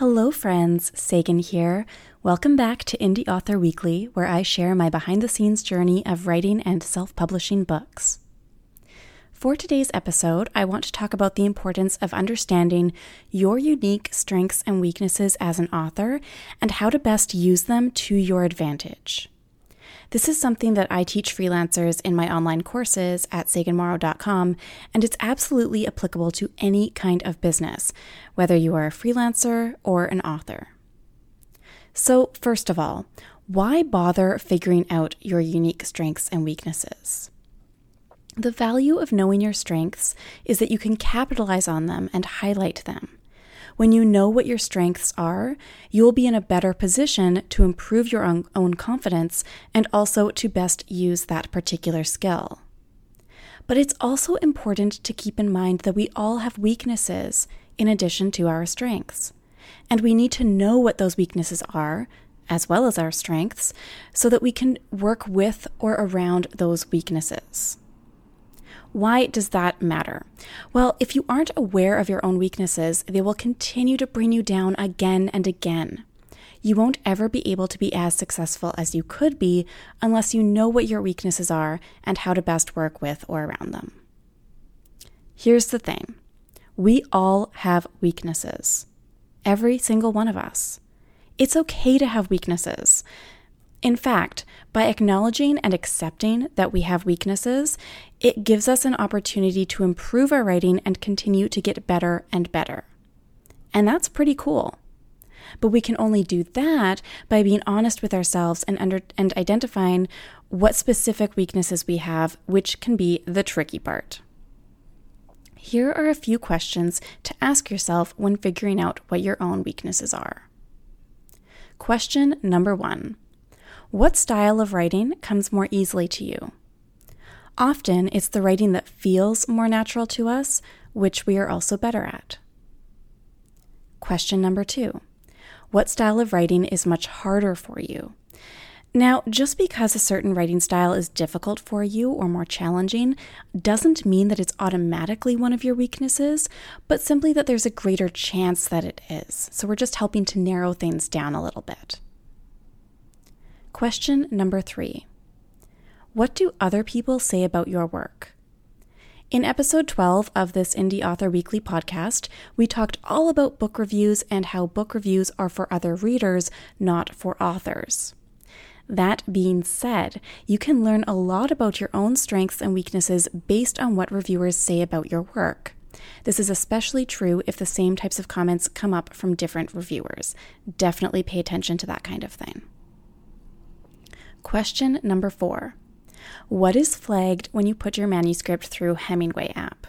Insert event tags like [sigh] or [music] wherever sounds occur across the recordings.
Hello, friends. Sagan here. Welcome back to Indie Author Weekly, where I share my behind the scenes journey of writing and self publishing books. For today's episode, I want to talk about the importance of understanding your unique strengths and weaknesses as an author and how to best use them to your advantage. This is something that I teach freelancers in my online courses at saganmorrow.com, and it's absolutely applicable to any kind of business, whether you are a freelancer or an author. So, first of all, why bother figuring out your unique strengths and weaknesses? The value of knowing your strengths is that you can capitalize on them and highlight them. When you know what your strengths are, you will be in a better position to improve your own, own confidence and also to best use that particular skill. But it's also important to keep in mind that we all have weaknesses in addition to our strengths. And we need to know what those weaknesses are, as well as our strengths, so that we can work with or around those weaknesses. Why does that matter? Well, if you aren't aware of your own weaknesses, they will continue to bring you down again and again. You won't ever be able to be as successful as you could be unless you know what your weaknesses are and how to best work with or around them. Here's the thing we all have weaknesses, every single one of us. It's okay to have weaknesses. In fact, by acknowledging and accepting that we have weaknesses, it gives us an opportunity to improve our writing and continue to get better and better. And that's pretty cool. But we can only do that by being honest with ourselves and, under, and identifying what specific weaknesses we have, which can be the tricky part. Here are a few questions to ask yourself when figuring out what your own weaknesses are. Question number one what style of writing comes more easily to you? Often it's the writing that feels more natural to us, which we are also better at. Question number two What style of writing is much harder for you? Now, just because a certain writing style is difficult for you or more challenging doesn't mean that it's automatically one of your weaknesses, but simply that there's a greater chance that it is. So we're just helping to narrow things down a little bit. Question number three What do other people say about your work? In episode 12 of this Indie Author Weekly podcast, we talked all about book reviews and how book reviews are for other readers, not for authors. That being said, you can learn a lot about your own strengths and weaknesses based on what reviewers say about your work. This is especially true if the same types of comments come up from different reviewers. Definitely pay attention to that kind of thing. Question number four What is flagged when you put your manuscript through Hemingway app?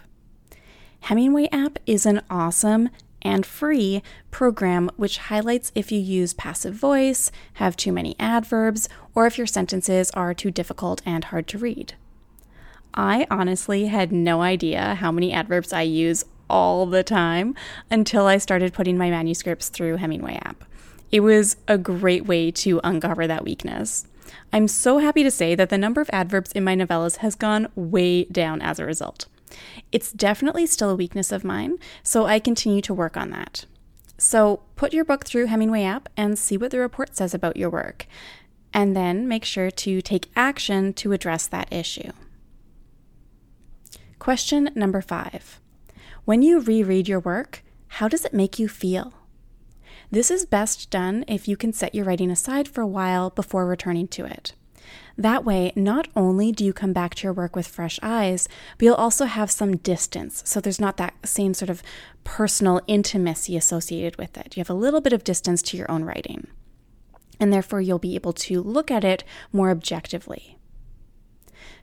Hemingway app is an awesome and free program which highlights if you use passive voice, have too many adverbs, or if your sentences are too difficult and hard to read. I honestly had no idea how many adverbs I use all the time until I started putting my manuscripts through Hemingway app. It was a great way to uncover that weakness. I'm so happy to say that the number of adverbs in my novellas has gone way down as a result. It's definitely still a weakness of mine, so I continue to work on that. So put your book through Hemingway app and see what the report says about your work, and then make sure to take action to address that issue. Question number five When you reread your work, how does it make you feel? This is best done if you can set your writing aside for a while before returning to it. That way, not only do you come back to your work with fresh eyes, but you'll also have some distance. So there's not that same sort of personal intimacy associated with it. You have a little bit of distance to your own writing. And therefore, you'll be able to look at it more objectively.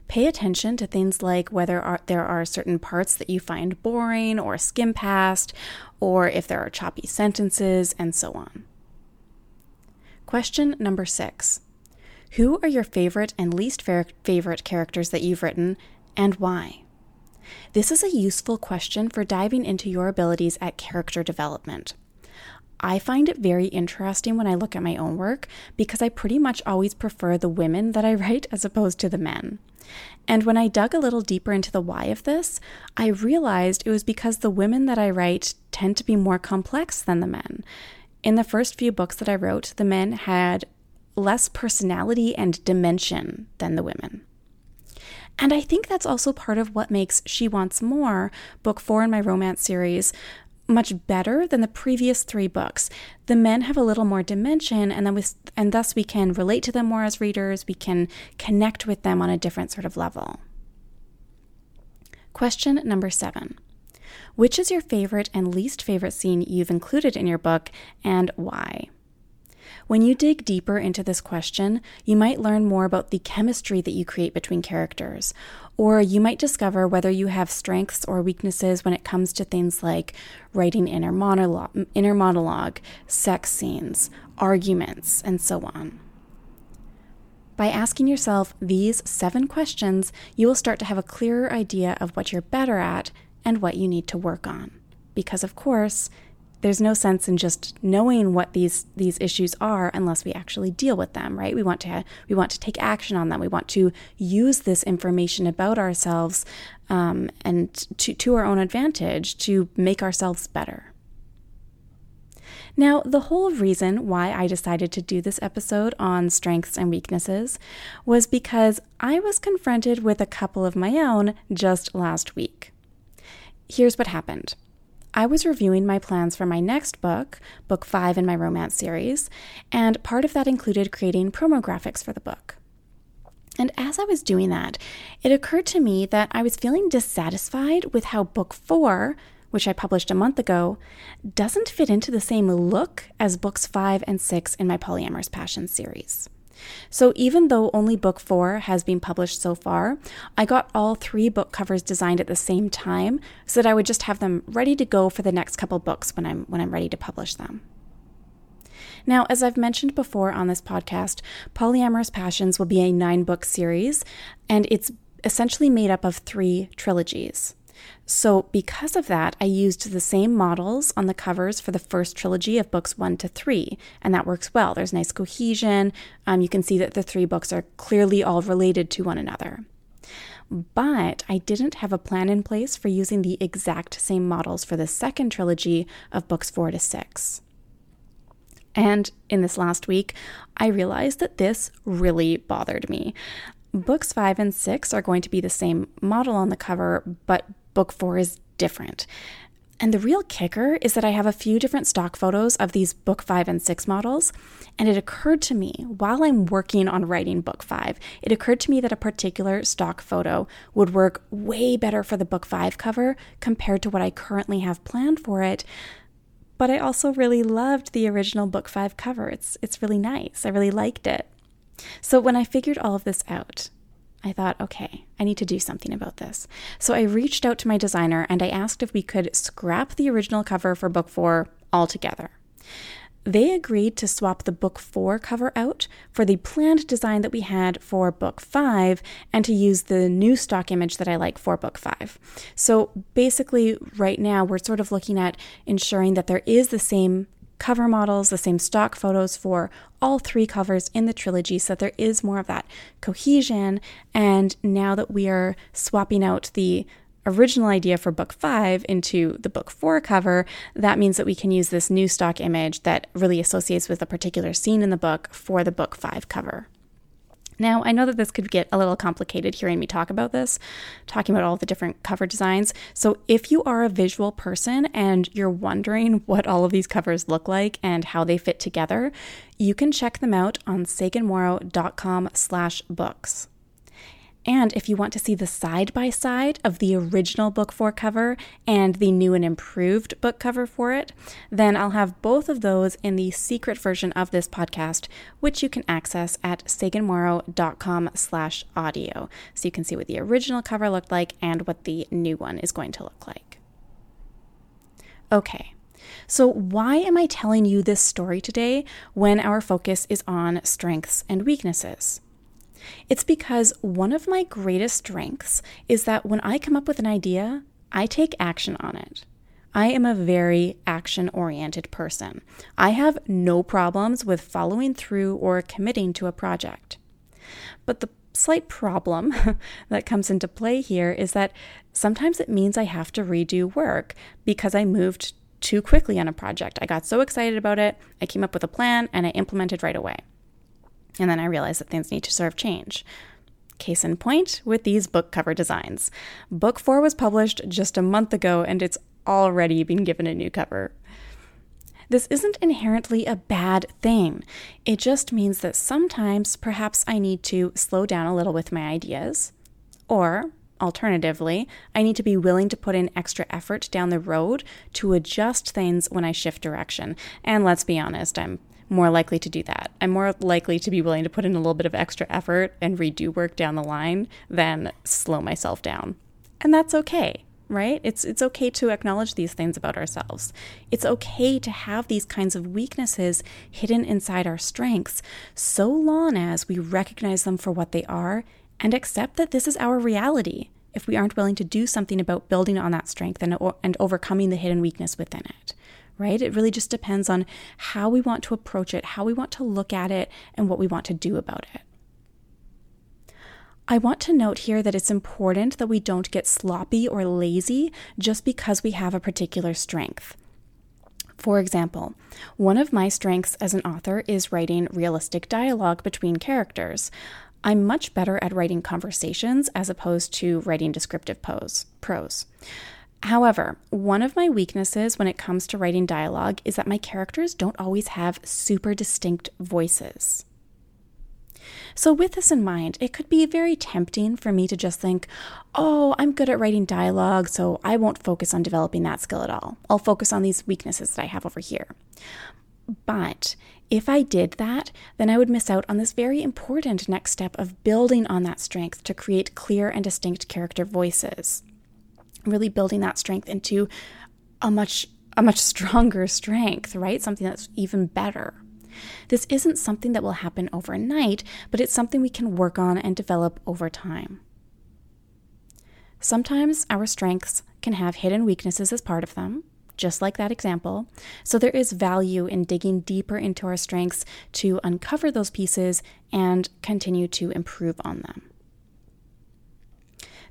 Pay attention to things like whether are, there are certain parts that you find boring or skim past, or if there are choppy sentences, and so on. Question number six Who are your favorite and least favorite characters that you've written, and why? This is a useful question for diving into your abilities at character development. I find it very interesting when I look at my own work because I pretty much always prefer the women that I [laughs] write as opposed to the men. And when I dug a little deeper into the why of this, I realized it was because the women that I write tend to be more complex than the men. in the first few books that I wrote, the men had less personality and dimension than the women. And I think that's also part of what makes She Wants More, book four in my romance series, much better than the previous three books. The men have a little more dimension, and then we, and thus we can relate to them more as readers. We can connect with them on a different sort of level. Question number seven. Which is your favorite and least favorite scene you've included in your book, and why? When you dig deeper into this question, you might learn more about the chemistry that you create between characters, or you might discover whether you have strengths or weaknesses when it comes to things like writing inner monologue, inner monologue sex scenes, arguments, and so on. By asking yourself these seven questions, you will start to have a clearer idea of what you're better at and what you need to work on. Because, of course, there's no sense in just knowing what these these issues are unless we actually deal with them right we want to we want to take action on them we want to use this information about ourselves um, and to, to our own advantage to make ourselves better now, the whole reason why I decided to do this episode on strengths and weaknesses was because I was confronted with a couple of my own just last week. Here's what happened. I was reviewing my plans for my next book, book five in my romance series, and part of that included creating promo graphics for the book. And as I was doing that, it occurred to me that I was feeling dissatisfied with how book four, which I published a month ago, doesn't fit into the same look as books five and six in my Polyamorous Passion series. So even though only book four has been published so far, I got all three book covers designed at the same time so that I would just have them ready to go for the next couple books when I'm when I'm ready to publish them. Now, as I've mentioned before on this podcast, Polyamorous Passions will be a nine book series, and it's essentially made up of three trilogies. So, because of that, I used the same models on the covers for the first trilogy of books one to three, and that works well. There's nice cohesion. Um, you can see that the three books are clearly all related to one another. But I didn't have a plan in place for using the exact same models for the second trilogy of books four to six. And in this last week, I realized that this really bothered me. Books five and six are going to be the same model on the cover, but book four is different. And the real kicker is that I have a few different stock photos of these book five and six models. And it occurred to me while I'm working on writing book five, it occurred to me that a particular stock photo would work way better for the book five cover compared to what I currently have planned for it. But I also really loved the original book five cover. It's, it's really nice. I really liked it. So when I figured all of this out, I thought, okay, I need to do something about this. So I reached out to my designer and I asked if we could scrap the original cover for book four altogether. They agreed to swap the book four cover out for the planned design that we had for book five and to use the new stock image that I like for book five. So basically, right now, we're sort of looking at ensuring that there is the same cover models, the same stock photos for all three covers in the trilogy so that there is more of that cohesion. And now that we are swapping out the original idea for book five into the book four cover, that means that we can use this new stock image that really associates with a particular scene in the book for the book five cover. Now, I know that this could get a little complicated hearing me talk about this, talking about all the different cover designs. So, if you are a visual person and you're wondering what all of these covers look like and how they fit together, you can check them out on saganmorrow.com/books. And if you want to see the side by side of the original book four cover and the new and improved book cover for it, then I'll have both of those in the secret version of this podcast, which you can access at saganmorrow.com slash audio. So you can see what the original cover looked like and what the new one is going to look like. Okay. So, why am I telling you this story today when our focus is on strengths and weaknesses? It's because one of my greatest strengths is that when I come up with an idea, I take action on it. I am a very action oriented person. I have no problems with following through or committing to a project. But the slight problem [laughs] that comes into play here is that sometimes it means I have to redo work because I moved too quickly on a project. I got so excited about it, I came up with a plan and I implemented right away. And then I realized that things need to sort of change. Case in point with these book cover designs. Book four was published just a month ago and it's already been given a new cover. This isn't inherently a bad thing. It just means that sometimes perhaps I need to slow down a little with my ideas, or Alternatively, I need to be willing to put in extra effort down the road to adjust things when I shift direction. And let's be honest, I'm more likely to do that. I'm more likely to be willing to put in a little bit of extra effort and redo work down the line than slow myself down. And that's okay, right? It's it's okay to acknowledge these things about ourselves. It's okay to have these kinds of weaknesses hidden inside our strengths so long as we recognize them for what they are and accept that this is our reality if we aren't willing to do something about building on that strength and, and overcoming the hidden weakness within it, right? It really just depends on how we want to approach it, how we want to look at it, and what we want to do about it. I want to note here that it's important that we don't get sloppy or lazy just because we have a particular strength. For example, one of my strengths as an author is writing realistic dialogue between characters. I'm much better at writing conversations as opposed to writing descriptive pose, prose. However, one of my weaknesses when it comes to writing dialogue is that my characters don't always have super distinct voices. So, with this in mind, it could be very tempting for me to just think, oh, I'm good at writing dialogue, so I won't focus on developing that skill at all. I'll focus on these weaknesses that I have over here. But if I did that, then I would miss out on this very important next step of building on that strength to create clear and distinct character voices. Really building that strength into a much a much [laughs] stronger strength, right? Something that's even better. This isn't something that will happen overnight, but it's something we can work on and develop over time. Sometimes our strengths can have hidden weaknesses as part of them, just like that example. So there is value in digging deeper into our strengths to uncover those pieces and continue to improve on them.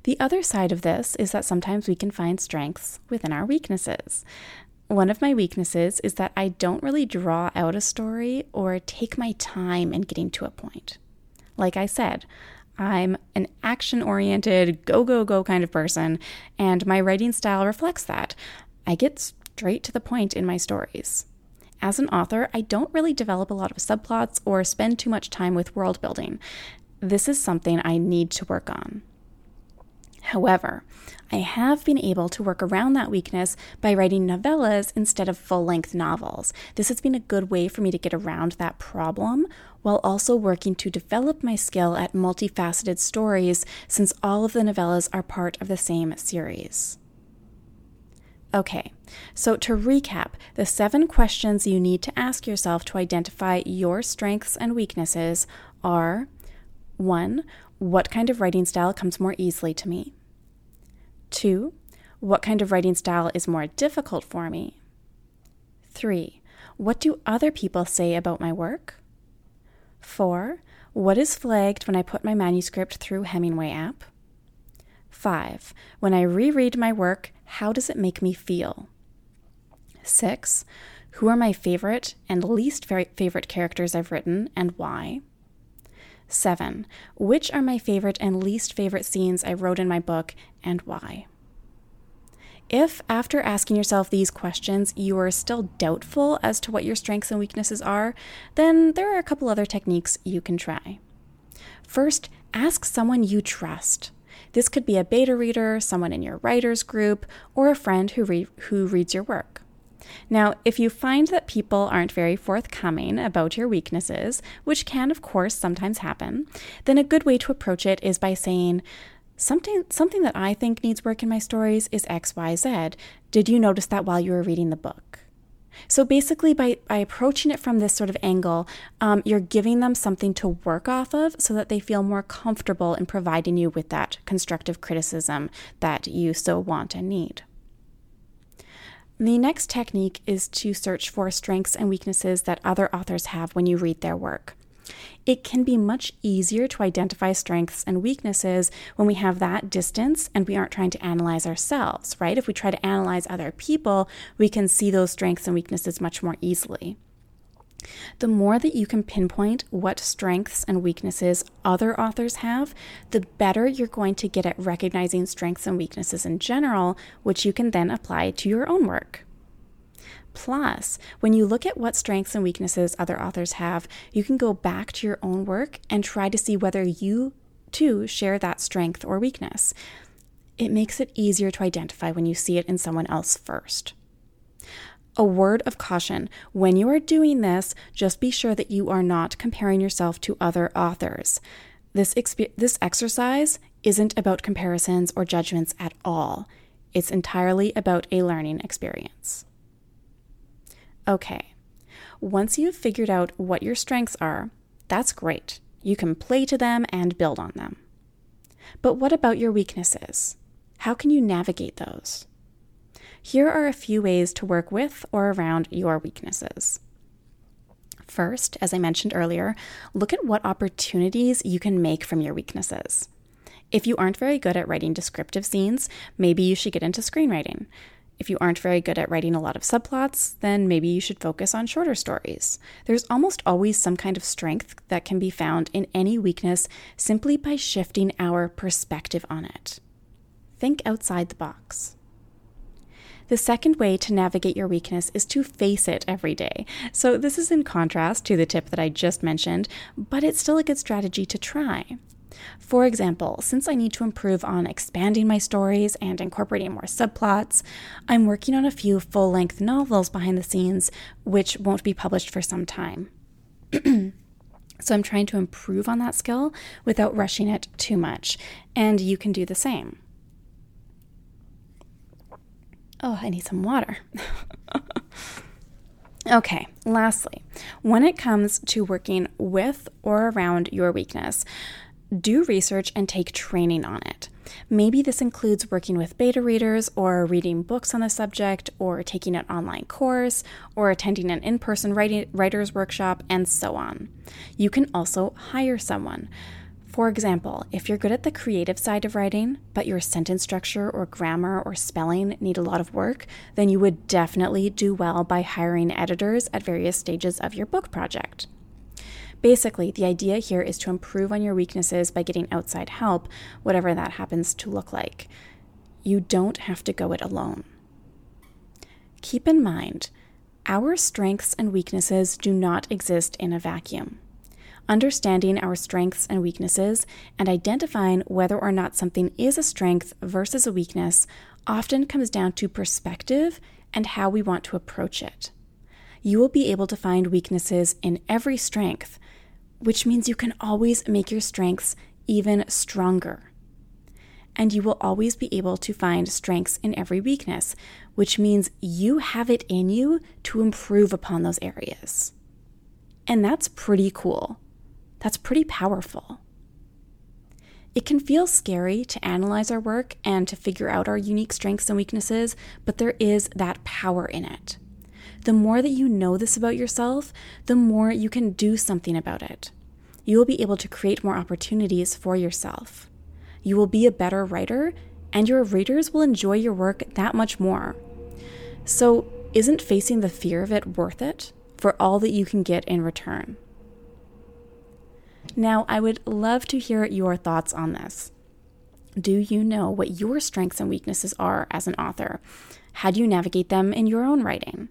The other side of this is that sometimes we can find strengths within our weaknesses. One of my weaknesses is that I don't really draw out a story or take my time in getting to a point. Like I said, I'm an action oriented, go, go, go kind of person, and my writing style reflects that. I get straight to the point in my stories. As an author, I don't really develop a lot of subplots or spend too much time with world building. This is something I need to work on. However, I have been able to work around that weakness by writing novellas instead of full length novels. This has been a good way for me to get around that problem while also working to develop my skill at multifaceted stories since all of the novellas are part of the same series. Okay, so to recap, the seven questions you need to ask yourself to identify your strengths and weaknesses are 1. What kind of writing style comes more easily to me? 2. What kind of writing style is more difficult for me? 3. What do other people say about my work? 4. What is flagged when I put my manuscript through Hemingway app? 5. When I reread my work, how does it make me feel? 6. Who are my favorite and least favorite characters I've written and why? 7. Which are my favorite and least favorite scenes I wrote in my book and why? If, after asking yourself these questions, you are still doubtful as to what your strengths and weaknesses are, then there are a couple other techniques you can try. First, ask someone you trust. This could be a beta reader, someone in your writers group, or a friend who, re- who reads your work. Now, if you find that people aren't very forthcoming about your weaknesses, which can, of course, sometimes happen, then a good way to approach it is by saying, Something, something that I think needs work in my stories is XYZ. Did you notice that while you were reading the book? So basically, by, by approaching it from this sort of angle, um, you're giving them something to work off of so that they feel more comfortable in providing you with that constructive criticism that you so want and need. The next technique is to search for strengths and weaknesses that other authors have when you read their work. It can be much easier to identify strengths and weaknesses when we have that distance and we aren't trying to analyze ourselves, right? If we try to analyze other people, we can see those strengths and weaknesses much more easily. The more that you can pinpoint what strengths and weaknesses other authors have, the better you're going to get at recognizing strengths and weaknesses in general, which you can then apply to your own work. Plus, when you look at what strengths and weaknesses other authors have, you can go back to your own work and try to see whether you too share that strength or weakness. It makes it easier to identify when you see it in someone else first. A word of caution when you are doing this, just be sure that you are not comparing yourself to other authors. This, exp- this exercise isn't about comparisons or judgments at all, it's entirely about a learning experience. Okay, once you've figured out what your strengths are, that's great. You can play to them and build on them. But what about your weaknesses? How can you navigate those? Here are a few ways to work with or around your weaknesses. First, as I mentioned earlier, look at what opportunities you can make from your weaknesses. If you aren't very good at writing descriptive scenes, maybe you should get into screenwriting. If you aren't very good at writing a lot of subplots, then maybe you should focus on shorter stories. There's almost always some kind of strength that can be found in any weakness simply by shifting our perspective on it. Think outside the box. The second way to navigate your weakness is to face it every day. So, this is in contrast to the tip that I just mentioned, but it's still a good strategy to try. For example, since I need to improve on expanding my stories and incorporating more subplots, I'm working on a few full length novels behind the scenes, which won't be published for some time. [clears throat] so I'm trying to improve on that skill without rushing it too much, and you can do the same. Oh, I need some water. [laughs] okay, lastly, when it comes to working with or around your weakness, do research and take training on it. Maybe this includes working with beta readers or reading books on the subject or taking an online course or attending an in person writer's workshop and so on. You can also hire someone. For example, if you're good at the creative side of writing, but your sentence structure or grammar or spelling need a lot of work, then you would definitely do well by hiring editors at various stages of your book project. Basically, the idea here is to improve on your weaknesses by getting outside help, whatever that happens to look like. You don't have to go it alone. Keep in mind, our strengths and weaknesses do not exist in a vacuum. Understanding our strengths and weaknesses and identifying whether or not something is a strength versus a weakness often comes down to perspective and how we want to approach it. You will be able to find weaknesses in every strength, which means you can always make your strengths even stronger. And you will always be able to find strengths in every weakness, which means you have it in you to improve upon those areas. And that's pretty cool. That's pretty powerful. It can feel scary to analyze our work and to figure out our unique strengths and weaknesses, but there is that power in it. The more that you know this about yourself, the more you can do something about it. You will be able to create more opportunities for yourself. You will be a better writer, and your readers will enjoy your work that much more. So, isn't facing the fear of it worth it for all that you can get in return? Now, I would love to hear your thoughts on this. Do you know what your strengths and weaknesses are as an author? How do you navigate them in your own writing?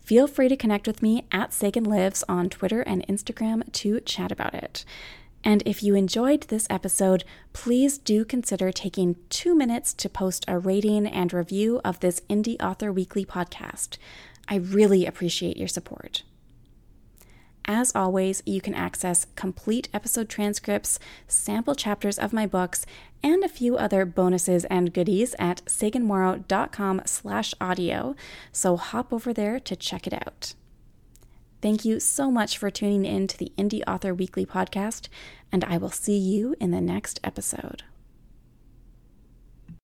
Feel free to connect with me at Sagan Lives on Twitter and Instagram to chat about it. And if you enjoyed this episode, please do consider taking two minutes to post a rating and review of this Indie Author Weekly podcast. I really appreciate your support. As always, you can access complete episode transcripts, sample chapters of my books, and a few other bonuses and goodies at saganmorrow.com slash audio, so hop over there to check it out. Thank you so much for tuning in to the Indie Author Weekly podcast, and I will see you in the next episode.